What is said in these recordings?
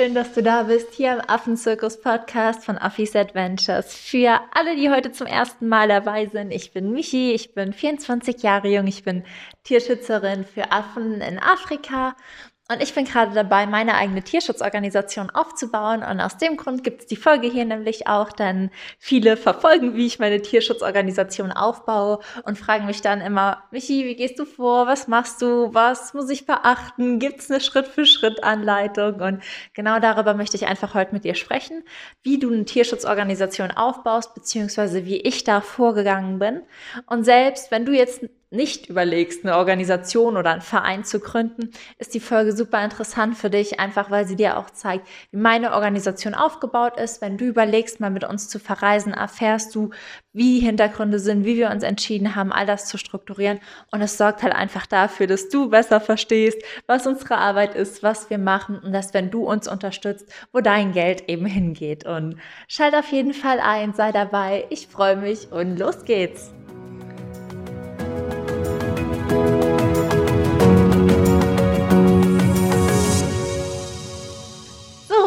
schön, dass du da bist, hier im Affenzirkus-Podcast von Affis Adventures. Für alle, die heute zum ersten Mal dabei sind, ich bin Michi, ich bin 24 Jahre jung, ich bin Tierschützerin für Affen in Afrika und ich bin gerade dabei, meine eigene Tierschutzorganisation aufzubauen. Und aus dem Grund gibt es die Folge hier nämlich auch, denn viele verfolgen, wie ich meine Tierschutzorganisation aufbaue und fragen mich dann immer, Michi, wie gehst du vor? Was machst du? Was muss ich beachten? Gibt es eine Schritt-für-Schritt-Anleitung? Und genau darüber möchte ich einfach heute mit dir sprechen, wie du eine Tierschutzorganisation aufbaust, beziehungsweise wie ich da vorgegangen bin. Und selbst wenn du jetzt nicht überlegst, eine Organisation oder einen Verein zu gründen, ist die Folge super interessant für dich, einfach weil sie dir auch zeigt, wie meine Organisation aufgebaut ist. Wenn du überlegst, mal mit uns zu verreisen, erfährst du, wie Hintergründe sind, wie wir uns entschieden haben, all das zu strukturieren. Und es sorgt halt einfach dafür, dass du besser verstehst, was unsere Arbeit ist, was wir machen und dass, wenn du uns unterstützt, wo dein Geld eben hingeht. Und schalt auf jeden Fall ein, sei dabei. Ich freue mich und los geht's.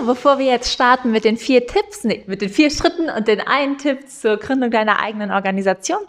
Bevor wir jetzt starten mit den vier Tipps, nee, mit den vier Schritten und den einen Tipp zur Gründung deiner eigenen Organisation,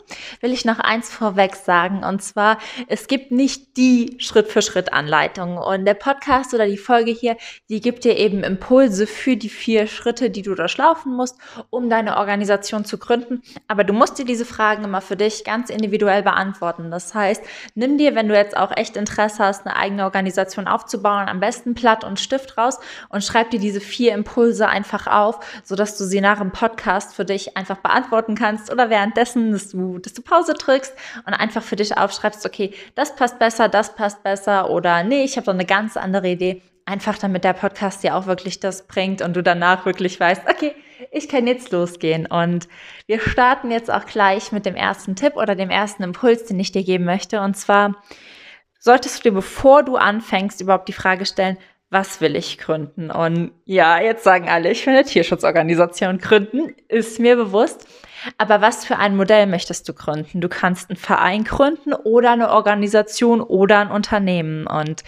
will ich noch eins vorweg sagen. Und zwar, es gibt nicht die Schritt-für-Schritt-Anleitung. Und der Podcast oder die Folge hier, die gibt dir eben Impulse für die vier Schritte, die du durchlaufen musst, um deine Organisation zu gründen. Aber du musst dir diese Fragen immer für dich ganz individuell beantworten. Das heißt, nimm dir, wenn du jetzt auch echt Interesse hast, eine eigene Organisation aufzubauen, am besten Blatt und Stift raus und schreib dir diese vier Impulse einfach auf, sodass du sie nach dem Podcast für dich einfach beantworten kannst oder währenddessen, dass du, dass du Pause drückst und einfach für dich aufschreibst, okay, das passt besser, das passt besser oder nee, ich habe doch eine ganz andere Idee. Einfach damit der Podcast dir auch wirklich das bringt und du danach wirklich weißt, okay, ich kann jetzt losgehen. Und wir starten jetzt auch gleich mit dem ersten Tipp oder dem ersten Impuls, den ich dir geben möchte. Und zwar solltest du dir, bevor du anfängst, überhaupt die Frage stellen, was will ich gründen? Und ja, jetzt sagen alle, ich will eine Tierschutzorganisation gründen, ist mir bewusst. Aber was für ein Modell möchtest du gründen? Du kannst einen Verein gründen oder eine Organisation oder ein Unternehmen. Und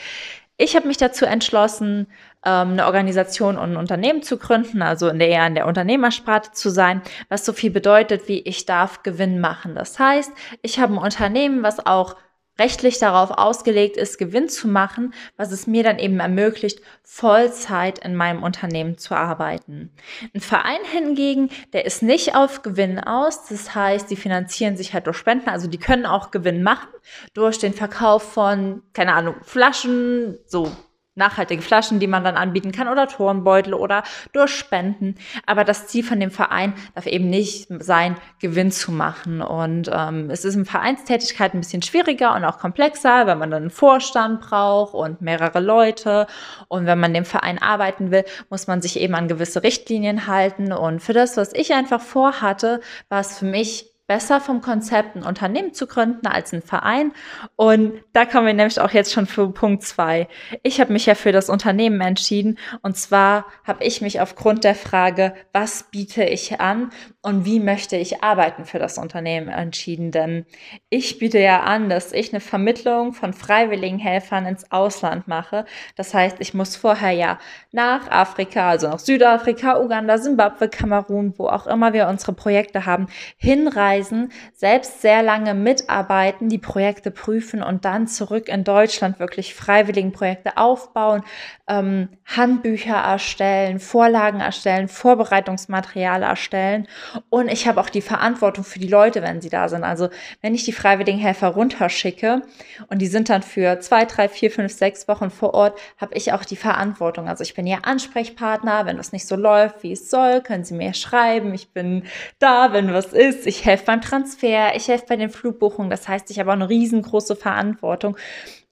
ich habe mich dazu entschlossen, ähm, eine Organisation und ein Unternehmen zu gründen, also eher in der Unternehmersparte zu sein, was so viel bedeutet, wie ich darf Gewinn machen. Das heißt, ich habe ein Unternehmen, was auch rechtlich darauf ausgelegt ist, Gewinn zu machen, was es mir dann eben ermöglicht, Vollzeit in meinem Unternehmen zu arbeiten. Ein Verein hingegen, der ist nicht auf Gewinn aus. Das heißt, die finanzieren sich halt durch Spenden. Also die können auch Gewinn machen durch den Verkauf von, keine Ahnung, Flaschen, so nachhaltige Flaschen, die man dann anbieten kann oder Turnbeutel oder durch Spenden. Aber das Ziel von dem Verein darf eben nicht sein, Gewinn zu machen. Und ähm, es ist in Vereinstätigkeit ein bisschen schwieriger und auch komplexer, wenn man dann einen Vorstand braucht und mehrere Leute. Und wenn man dem Verein arbeiten will, muss man sich eben an gewisse Richtlinien halten. Und für das, was ich einfach vorhatte, war es für mich besser vom Konzept, ein Unternehmen zu gründen als ein Verein. Und da kommen wir nämlich auch jetzt schon für Punkt zwei. Ich habe mich ja für das Unternehmen entschieden. Und zwar habe ich mich aufgrund der Frage, was biete ich an und wie möchte ich arbeiten für das Unternehmen entschieden. Denn ich biete ja an, dass ich eine Vermittlung von freiwilligen Helfern ins Ausland mache. Das heißt, ich muss vorher ja nach Afrika, also nach Südafrika, Uganda, Simbabwe, Kamerun, wo auch immer wir unsere Projekte haben, hinreisen Reisen, selbst sehr lange mitarbeiten, die Projekte prüfen und dann zurück in Deutschland wirklich freiwilligen Projekte aufbauen, ähm, Handbücher erstellen, Vorlagen erstellen, Vorbereitungsmaterial erstellen. Und ich habe auch die Verantwortung für die Leute, wenn sie da sind. Also wenn ich die freiwilligen Helfer runterschicke und die sind dann für zwei, drei, vier, fünf, sechs Wochen vor Ort, habe ich auch die Verantwortung. Also ich bin ihr Ansprechpartner. Wenn es nicht so läuft, wie es soll, können sie mir schreiben. Ich bin da, wenn was ist. Ich helfe beim Transfer, ich helfe bei den Flugbuchungen. Das heißt, ich habe auch eine riesengroße Verantwortung.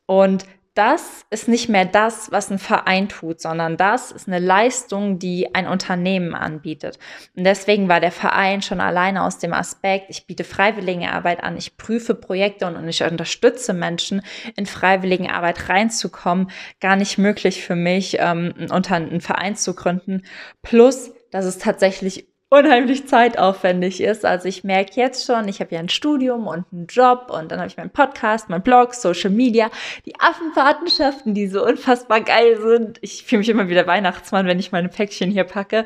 Und das ist nicht mehr das, was ein Verein tut, sondern das ist eine Leistung, die ein Unternehmen anbietet. Und deswegen war der Verein schon alleine aus dem Aspekt, ich biete freiwillige Arbeit an, ich prüfe Projekte und ich unterstütze Menschen, in freiwillige Arbeit reinzukommen, gar nicht möglich für mich, ähm, einen Verein zu gründen. Plus, dass es tatsächlich unheimlich zeitaufwendig ist. Also ich merke jetzt schon, ich habe ja ein Studium und einen Job und dann habe ich meinen Podcast, meinen Blog, Social Media, die Affenpatenschaften, die so unfassbar geil sind. Ich fühle mich immer wieder Weihnachtsmann, wenn ich meine Päckchen hier packe.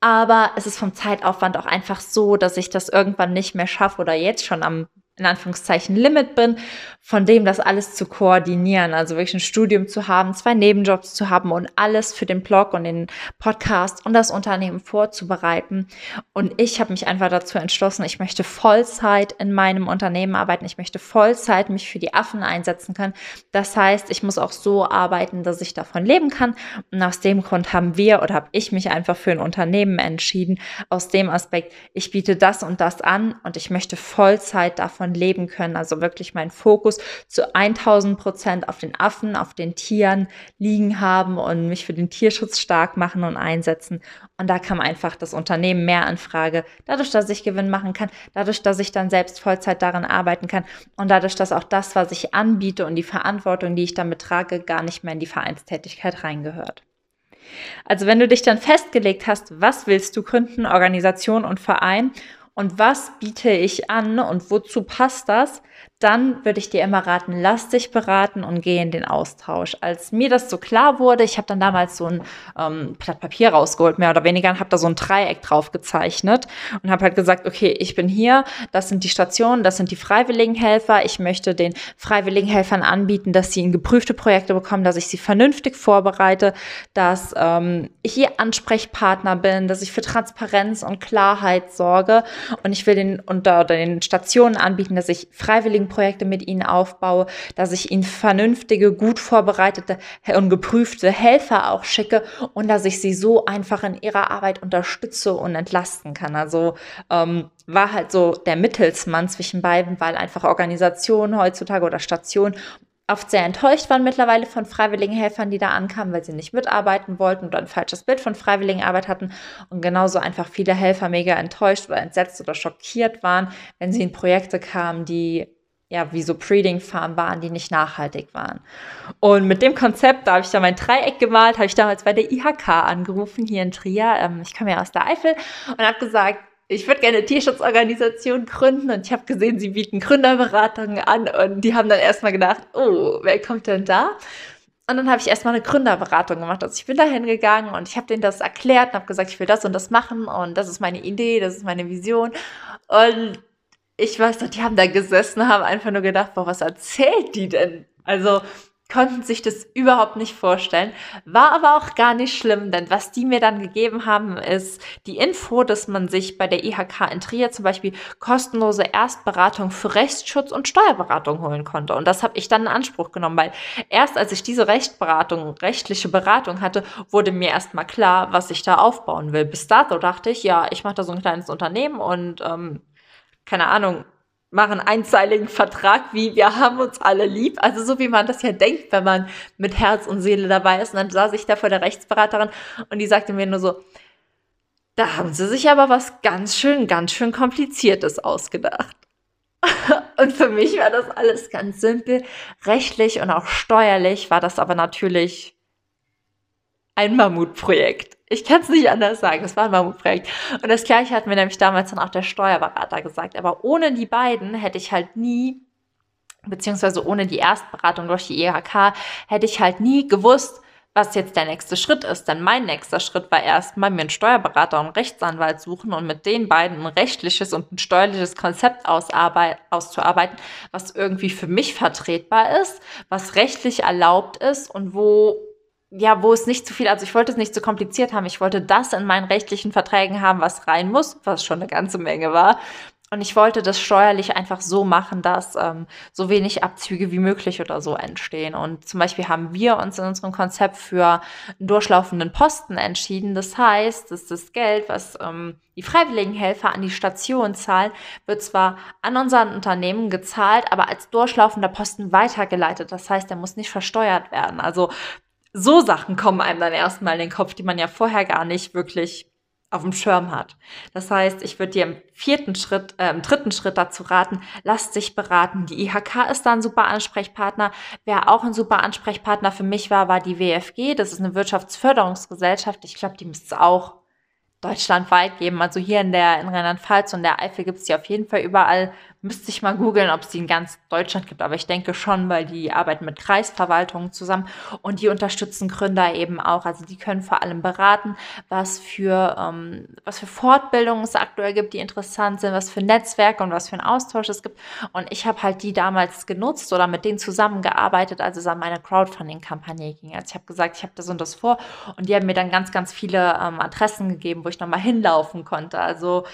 Aber es ist vom Zeitaufwand auch einfach so, dass ich das irgendwann nicht mehr schaffe oder jetzt schon am in Anführungszeichen Limit bin, von dem das alles zu koordinieren, also wirklich ein Studium zu haben, zwei Nebenjobs zu haben und alles für den Blog und den Podcast und das Unternehmen vorzubereiten. Und ich habe mich einfach dazu entschlossen, ich möchte Vollzeit in meinem Unternehmen arbeiten, ich möchte Vollzeit mich für die Affen einsetzen können. Das heißt, ich muss auch so arbeiten, dass ich davon leben kann. Und aus dem Grund haben wir oder habe ich mich einfach für ein Unternehmen entschieden, aus dem Aspekt, ich biete das und das an und ich möchte Vollzeit davon davon leben können. Also wirklich meinen Fokus zu 1000 Prozent auf den Affen, auf den Tieren liegen haben und mich für den Tierschutz stark machen und einsetzen. Und da kam einfach das Unternehmen mehr in Frage, dadurch, dass ich Gewinn machen kann, dadurch, dass ich dann selbst Vollzeit daran arbeiten kann und dadurch, dass auch das, was ich anbiete und die Verantwortung, die ich damit trage, gar nicht mehr in die Vereinstätigkeit reingehört. Also wenn du dich dann festgelegt hast, was willst du gründen, Organisation und Verein und was biete ich an und wozu passt das, dann würde ich dir immer raten, lass dich beraten und geh in den Austausch. Als mir das so klar wurde, ich habe dann damals so ein ähm, Blatt Papier rausgeholt, mehr oder weniger, und habe da so ein Dreieck drauf gezeichnet und habe halt gesagt, okay, ich bin hier, das sind die Stationen, das sind die Freiwilligenhelfer. Ich möchte den Freiwilligenhelfern anbieten, dass sie in geprüfte Projekte bekommen, dass ich sie vernünftig vorbereite, dass ähm, ich ihr Ansprechpartner bin, dass ich für Transparenz und Klarheit sorge und ich will den unter oder den Stationen anbieten, dass ich freiwilligen Projekte mit ihnen aufbaue, dass ich ihnen vernünftige, gut vorbereitete und geprüfte Helfer auch schicke und dass ich sie so einfach in ihrer Arbeit unterstütze und entlasten kann. Also ähm, war halt so der Mittelsmann zwischen beiden, weil einfach Organisationen heutzutage oder Stationen oft sehr enttäuscht waren mittlerweile von freiwilligen Helfern, die da ankamen, weil sie nicht mitarbeiten wollten oder ein falsches Bild von freiwilligen Arbeit hatten und genauso einfach viele Helfer mega enttäuscht oder entsetzt oder schockiert waren, wenn sie in Projekte kamen, die ja, wie so Breeding-Farmen waren, die nicht nachhaltig waren. Und mit dem Konzept, da habe ich da mein Dreieck gemalt, habe ich damals bei der IHK angerufen, hier in Trier. Ähm, ich komme ja aus der Eifel und habe gesagt, ich würde gerne eine Tierschutzorganisation gründen und ich habe gesehen, sie bieten Gründerberatungen an und die haben dann erstmal gedacht, oh, wer kommt denn da? Und dann habe ich erstmal eine Gründerberatung gemacht. Also ich bin da hingegangen und ich habe denen das erklärt und habe gesagt, ich will das und das machen und das ist meine Idee, das ist meine Vision. Und ich weiß noch, die haben da gesessen, haben einfach nur gedacht, boah, was erzählt die denn? Also konnten sich das überhaupt nicht vorstellen. War aber auch gar nicht schlimm, denn was die mir dann gegeben haben, ist die Info, dass man sich bei der IHK in Trier zum Beispiel kostenlose Erstberatung für Rechtsschutz und Steuerberatung holen konnte. Und das habe ich dann in Anspruch genommen, weil erst als ich diese Rechtsberatung, rechtliche Beratung hatte, wurde mir erstmal klar, was ich da aufbauen will. Bis dato dachte ich, ja, ich mache da so ein kleines Unternehmen und ähm, keine Ahnung, machen einzeiligen Vertrag wie wir haben uns alle lieb. Also so wie man das ja denkt, wenn man mit Herz und Seele dabei ist. Und dann saß ich da vor der Rechtsberaterin und die sagte mir nur so, da haben sie sich aber was ganz schön, ganz schön kompliziertes ausgedacht. und für mich war das alles ganz simpel. Rechtlich und auch steuerlich war das aber natürlich ein Mammutprojekt. Ich kann es nicht anders sagen. Es war ein Mammutprojekt. Und das gleiche hat mir nämlich damals dann auch der Steuerberater gesagt. Aber ohne die beiden hätte ich halt nie, beziehungsweise ohne die Erstberatung durch die IHK, hätte ich halt nie gewusst, was jetzt der nächste Schritt ist. Denn mein nächster Schritt war erstmal mir einen Steuerberater und einen Rechtsanwalt suchen und mit den beiden ein rechtliches und ein steuerliches Konzept auszuarbeiten, was irgendwie für mich vertretbar ist, was rechtlich erlaubt ist und wo ja, wo es nicht zu viel, also ich wollte es nicht zu kompliziert haben. Ich wollte das in meinen rechtlichen Verträgen haben, was rein muss, was schon eine ganze Menge war. Und ich wollte das steuerlich einfach so machen, dass ähm, so wenig Abzüge wie möglich oder so entstehen. Und zum Beispiel haben wir uns in unserem Konzept für einen durchlaufenden Posten entschieden. Das heißt, dass das Geld, was ähm, die Freiwilligenhelfer an die Station zahlen, wird zwar an unser Unternehmen gezahlt, aber als durchlaufender Posten weitergeleitet. Das heißt, er muss nicht versteuert werden. Also so Sachen kommen einem dann erstmal in den Kopf, die man ja vorher gar nicht wirklich auf dem Schirm hat. Das heißt, ich würde dir im vierten Schritt, äh, im dritten Schritt dazu raten, lass dich beraten. Die IHK ist da ein super Ansprechpartner. Wer auch ein super Ansprechpartner für mich war, war die WFG. Das ist eine Wirtschaftsförderungsgesellschaft. Ich glaube, die müsste es auch deutschlandweit geben. Also hier in der in Rheinland-Pfalz und der Eifel gibt es die auf jeden Fall überall. Müsste ich mal googeln, ob es die in ganz Deutschland gibt, aber ich denke schon, weil die arbeiten mit Kreisverwaltungen zusammen und die unterstützen Gründer eben auch. Also die können vor allem beraten, was für, ähm, was für Fortbildungen es aktuell gibt, die interessant sind, was für Netzwerke und was für einen Austausch es gibt. Und ich habe halt die damals genutzt oder mit denen zusammengearbeitet, als es an meine Crowdfunding-Kampagne ging. Also ich habe gesagt, ich habe das und das vor und die haben mir dann ganz, ganz viele ähm, Adressen gegeben, wo ich nochmal hinlaufen konnte. Also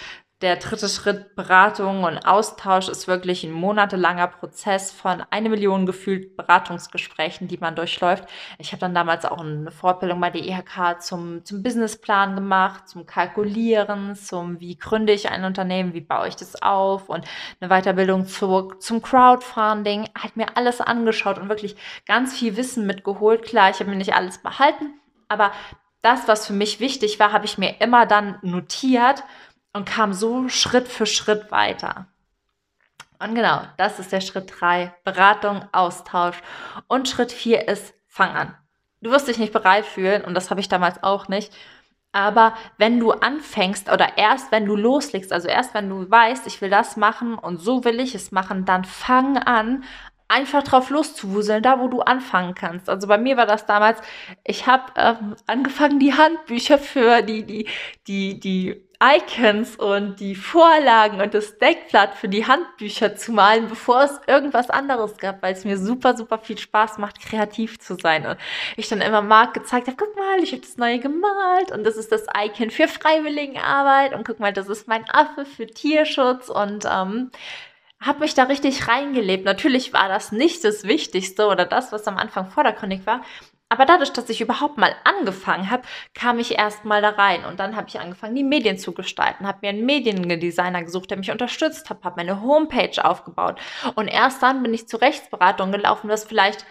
der dritte Schritt Beratung und Austausch ist wirklich ein monatelanger Prozess von eine Million gefühlt Beratungsgesprächen, die man durchläuft. Ich habe dann damals auch eine Fortbildung bei der IHK zum, zum Businessplan gemacht, zum Kalkulieren, zum wie gründe ich ein Unternehmen, wie baue ich das auf und eine Weiterbildung zu, zum Crowdfunding. Hat mir alles angeschaut und wirklich ganz viel Wissen mitgeholt. Klar, ich habe mir nicht alles behalten, aber das, was für mich wichtig war, habe ich mir immer dann notiert und kam so Schritt für Schritt weiter. Und genau, das ist der Schritt 3, Beratung, Austausch. Und Schritt 4 ist, fang an. Du wirst dich nicht bereit fühlen und das habe ich damals auch nicht. Aber wenn du anfängst oder erst wenn du loslegst, also erst wenn du weißt, ich will das machen und so will ich es machen, dann fang an, einfach drauf loszuwuseln, da wo du anfangen kannst. Also bei mir war das damals, ich habe ähm, angefangen, die Handbücher für die, die, die, die Icons und die Vorlagen und das Deckblatt für die Handbücher zu malen, bevor es irgendwas anderes gab, weil es mir super, super viel Spaß macht, kreativ zu sein. Und ich dann immer Marc gezeigt habe, guck mal, ich habe das neue gemalt und das ist das Icon für Freiwilligenarbeit und guck mal, das ist mein Affe für Tierschutz und ähm, habe mich da richtig reingelebt. Natürlich war das nicht das Wichtigste oder das, was am Anfang vordergründig war, aber dadurch, dass ich überhaupt mal angefangen habe, kam ich erst mal da rein. Und dann habe ich angefangen, die Medien zu gestalten, habe mir einen Mediendesigner gesucht, der mich unterstützt hat, habe meine Homepage aufgebaut. Und erst dann bin ich zur Rechtsberatung gelaufen, was vielleicht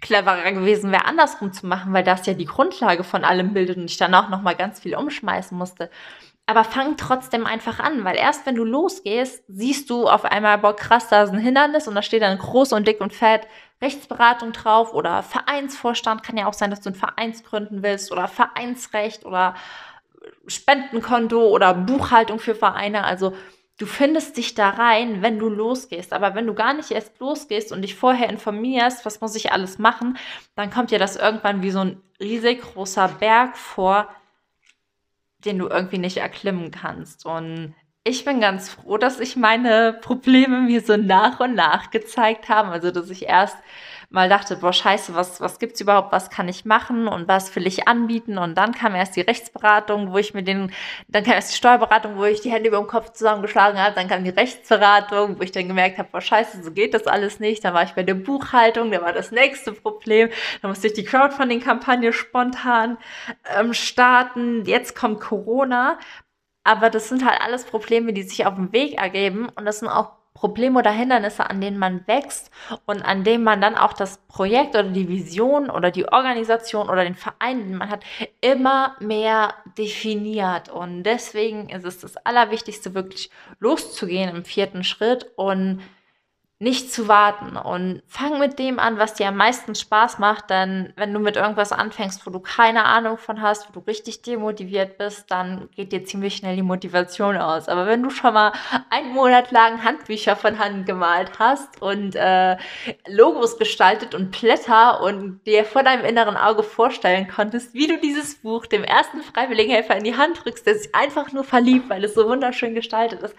cleverer gewesen wäre, andersrum zu machen, weil das ja die Grundlage von allem bildet und ich dann auch noch mal ganz viel umschmeißen musste. Aber fang trotzdem einfach an, weil erst wenn du losgehst, siehst du auf einmal, boah, krass, da ist ein Hindernis und da steht dann groß und dick und fett Rechtsberatung drauf oder Vereinsvorstand. Kann ja auch sein, dass du einen Vereins gründen willst oder Vereinsrecht oder Spendenkonto oder Buchhaltung für Vereine. Also du findest dich da rein, wenn du losgehst. Aber wenn du gar nicht erst losgehst und dich vorher informierst, was muss ich alles machen, dann kommt dir das irgendwann wie so ein riesig großer Berg vor, den du irgendwie nicht erklimmen kannst. Und ich bin ganz froh, dass ich meine Probleme mir so nach und nach gezeigt habe. Also, dass ich erst mal dachte, boah, scheiße, was, was gibt's überhaupt, was kann ich machen und was will ich anbieten? Und dann kam erst die Rechtsberatung, wo ich mir den, dann kam erst die Steuerberatung, wo ich die Hände über den Kopf zusammengeschlagen habe, dann kam die Rechtsberatung, wo ich dann gemerkt habe, boah, scheiße, so geht das alles nicht. Dann war ich bei der Buchhaltung, da war das nächste Problem. Dann musste ich die Crowdfunding-Kampagne spontan ähm, starten. Jetzt kommt Corona. Aber das sind halt alles Probleme, die sich auf dem Weg ergeben. Und das sind auch Probleme oder Hindernisse, an denen man wächst und an denen man dann auch das Projekt oder die Vision oder die Organisation oder den Verein, den man hat, immer mehr definiert. Und deswegen ist es das Allerwichtigste, wirklich loszugehen im vierten Schritt und nicht zu warten und fang mit dem an, was dir am meisten Spaß macht, denn wenn du mit irgendwas anfängst, wo du keine Ahnung von hast, wo du richtig demotiviert bist, dann geht dir ziemlich schnell die Motivation aus. Aber wenn du schon mal einen Monat lang Handbücher von Hand gemalt hast und äh, Logos gestaltet und Blätter und dir vor deinem inneren Auge vorstellen konntest, wie du dieses Buch dem ersten Freiwilligenhelfer in die Hand drückst, der sich einfach nur verliebt, weil es so wunderschön gestaltet ist,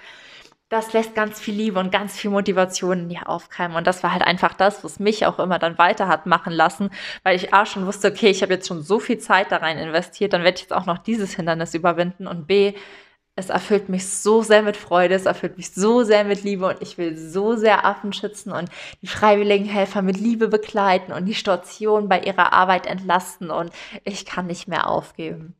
das lässt ganz viel Liebe und ganz viel Motivation in dir aufkeimen. Und das war halt einfach das, was mich auch immer dann weiter hat machen lassen, weil ich A schon wusste, okay, ich habe jetzt schon so viel Zeit da rein investiert, dann werde ich jetzt auch noch dieses Hindernis überwinden. Und B, es erfüllt mich so sehr mit Freude, es erfüllt mich so sehr mit Liebe und ich will so sehr Affen schützen und die freiwilligen Helfer mit Liebe begleiten und die Station bei ihrer Arbeit entlasten und ich kann nicht mehr aufgeben.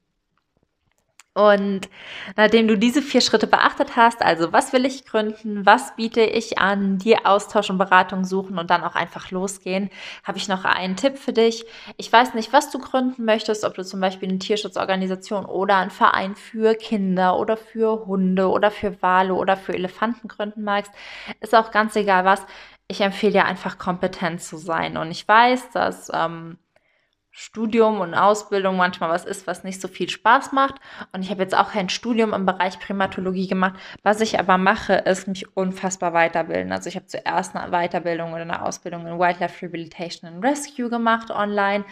Und nachdem du diese vier Schritte beachtet hast, also was will ich gründen, was biete ich an, dir Austausch und Beratung suchen und dann auch einfach losgehen, habe ich noch einen Tipp für dich. Ich weiß nicht, was du gründen möchtest, ob du zum Beispiel eine Tierschutzorganisation oder einen Verein für Kinder oder für Hunde oder für Wale oder für Elefanten gründen magst. Ist auch ganz egal was. Ich empfehle dir einfach kompetent zu sein. Und ich weiß, dass ähm, Studium und Ausbildung manchmal was ist, was nicht so viel Spaß macht. Und ich habe jetzt auch kein Studium im Bereich Primatologie gemacht. Was ich aber mache, ist mich unfassbar weiterbilden. Also ich habe zuerst eine Weiterbildung oder eine Ausbildung in Wildlife Rehabilitation and Rescue gemacht online.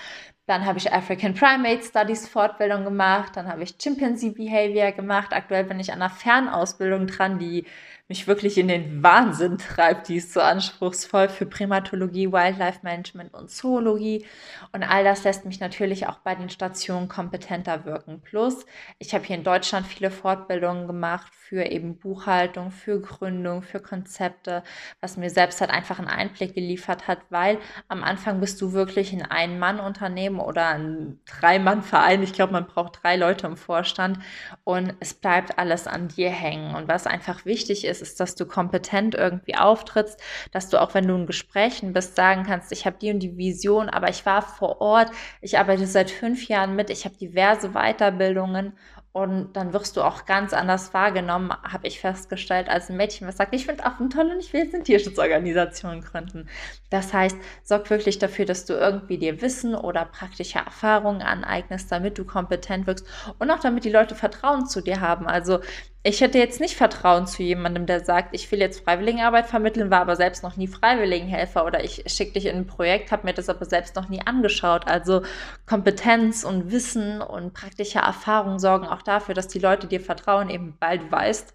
Dann habe ich African Primate Studies Fortbildung gemacht. Dann habe ich Chimpanzee Behavior gemacht. Aktuell bin ich an einer Fernausbildung dran, die mich wirklich in den Wahnsinn treibt. Die ist so anspruchsvoll für Primatologie, Wildlife Management und Zoologie. Und all das lässt mich natürlich auch bei den Stationen kompetenter wirken. Plus, ich habe hier in Deutschland viele Fortbildungen gemacht für eben Buchhaltung, für Gründung, für Konzepte, was mir selbst halt einfach einen Einblick geliefert hat, weil am Anfang bist du wirklich ein Ein-Mann-Unternehmen oder ein Drei-Mann-Verein. Ich glaube, man braucht drei Leute im Vorstand und es bleibt alles an dir hängen. Und was einfach wichtig ist, ist, dass du kompetent irgendwie auftrittst, dass du auch, wenn du in Gesprächen bist, sagen kannst, ich habe die und die Vision, aber ich war vor Ort, ich arbeite seit fünf Jahren mit, ich habe diverse Weiterbildungen und dann wirst du auch ganz anders wahrgenommen, habe ich festgestellt, als ein Mädchen, was sagt, ich finde Affen toll und ich will jetzt eine Tierschutzorganisation gründen. Das heißt, sorg wirklich dafür, dass du irgendwie dir Wissen oder praktische Erfahrungen aneignest, damit du kompetent wirkst und auch damit die Leute Vertrauen zu dir haben. Also ich hätte jetzt nicht Vertrauen zu jemandem, der sagt, ich will jetzt Freiwilligenarbeit vermitteln, war aber selbst noch nie Freiwilligenhelfer oder ich schicke dich in ein Projekt, habe mir das aber selbst noch nie angeschaut. Also Kompetenz und Wissen und praktische Erfahrung sorgen auch dafür, dass die Leute dir vertrauen, eben weil du weißt,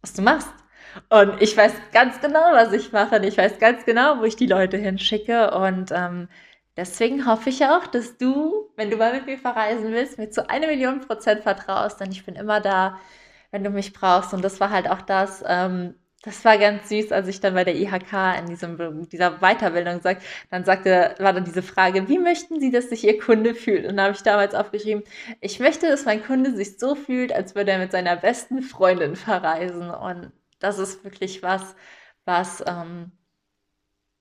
was du machst. Und ich weiß ganz genau, was ich mache und ich weiß ganz genau, wo ich die Leute hinschicke und ähm, Deswegen hoffe ich auch, dass du, wenn du mal mit mir verreisen willst, mir zu einer Million Prozent vertraust, denn ich bin immer da wenn du mich brauchst. Und das war halt auch das, ähm, das war ganz süß, als ich dann bei der IHK in diesem, dieser Weiterbildung sagt, dann sagte, war dann diese Frage, wie möchten Sie, dass sich Ihr Kunde fühlt? Und da habe ich damals aufgeschrieben, ich möchte, dass mein Kunde sich so fühlt, als würde er mit seiner besten Freundin verreisen. Und das ist wirklich was, was ähm,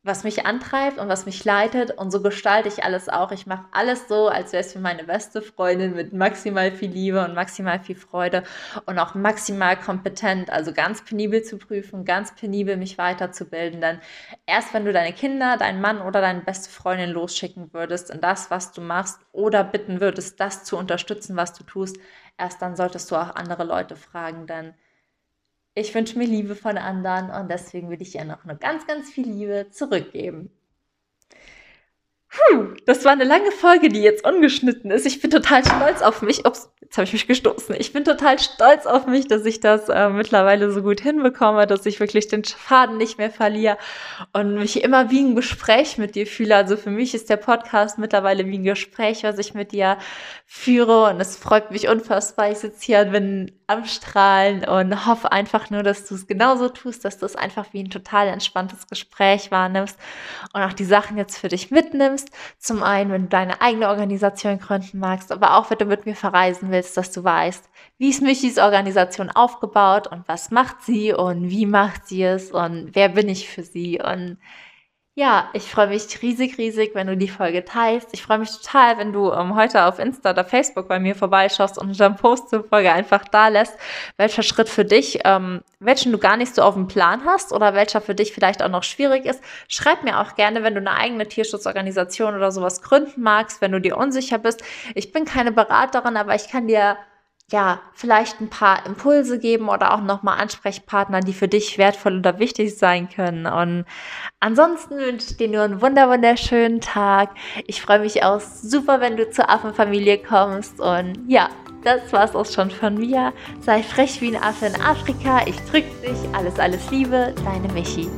was mich antreibt und was mich leitet. Und so gestalte ich alles auch. Ich mache alles so, als wäre es für meine beste Freundin mit maximal viel Liebe und maximal viel Freude und auch maximal kompetent. Also ganz penibel zu prüfen, ganz penibel mich weiterzubilden. Denn erst wenn du deine Kinder, deinen Mann oder deine beste Freundin losschicken würdest in das, was du machst oder bitten würdest, das zu unterstützen, was du tust, erst dann solltest du auch andere Leute fragen. Denn ich wünsche mir Liebe von anderen und deswegen will ich ihr noch eine ganz, ganz viel Liebe zurückgeben. Puh, das war eine lange Folge, die jetzt ungeschnitten ist. Ich bin total stolz auf mich. Ups, jetzt habe ich mich gestoßen. Ich bin total stolz auf mich, dass ich das äh, mittlerweile so gut hinbekomme, dass ich wirklich den Faden nicht mehr verliere und mich immer wie ein Gespräch mit dir fühle. Also für mich ist der Podcast mittlerweile wie ein Gespräch, was ich mit dir führe und es freut mich unfassbar. Ich sitze hier und bin am Strahlen und hoffe einfach nur, dass du es genauso tust, dass du es einfach wie ein total entspanntes Gespräch wahrnimmst und auch die Sachen jetzt für dich mitnimmst. Zum einen, wenn du deine eigene Organisation gründen magst, aber auch wenn du mit mir verreisen willst, dass du weißt, wie ist Michis Organisation aufgebaut und was macht sie und wie macht sie es und wer bin ich für sie und ja, ich freue mich riesig, riesig, wenn du die Folge teilst. Ich freue mich total, wenn du ähm, heute auf Insta oder Facebook bei mir vorbeischaust und dem Post zur Folge einfach da lässt, welcher Schritt für dich, ähm, welchen du gar nicht so auf dem Plan hast oder welcher für dich vielleicht auch noch schwierig ist. Schreib mir auch gerne, wenn du eine eigene Tierschutzorganisation oder sowas gründen magst, wenn du dir unsicher bist. Ich bin keine Beraterin, aber ich kann dir ja, vielleicht ein paar Impulse geben oder auch nochmal Ansprechpartner, die für dich wertvoll oder wichtig sein können. Und ansonsten wünsche ich dir nur einen wunder wunderschönen Tag. Ich freue mich auch super, wenn du zur Affenfamilie kommst. Und ja, das war's auch schon von mir. Sei frech wie ein Affe in Afrika. Ich drück dich. Alles, alles Liebe. Deine Michi.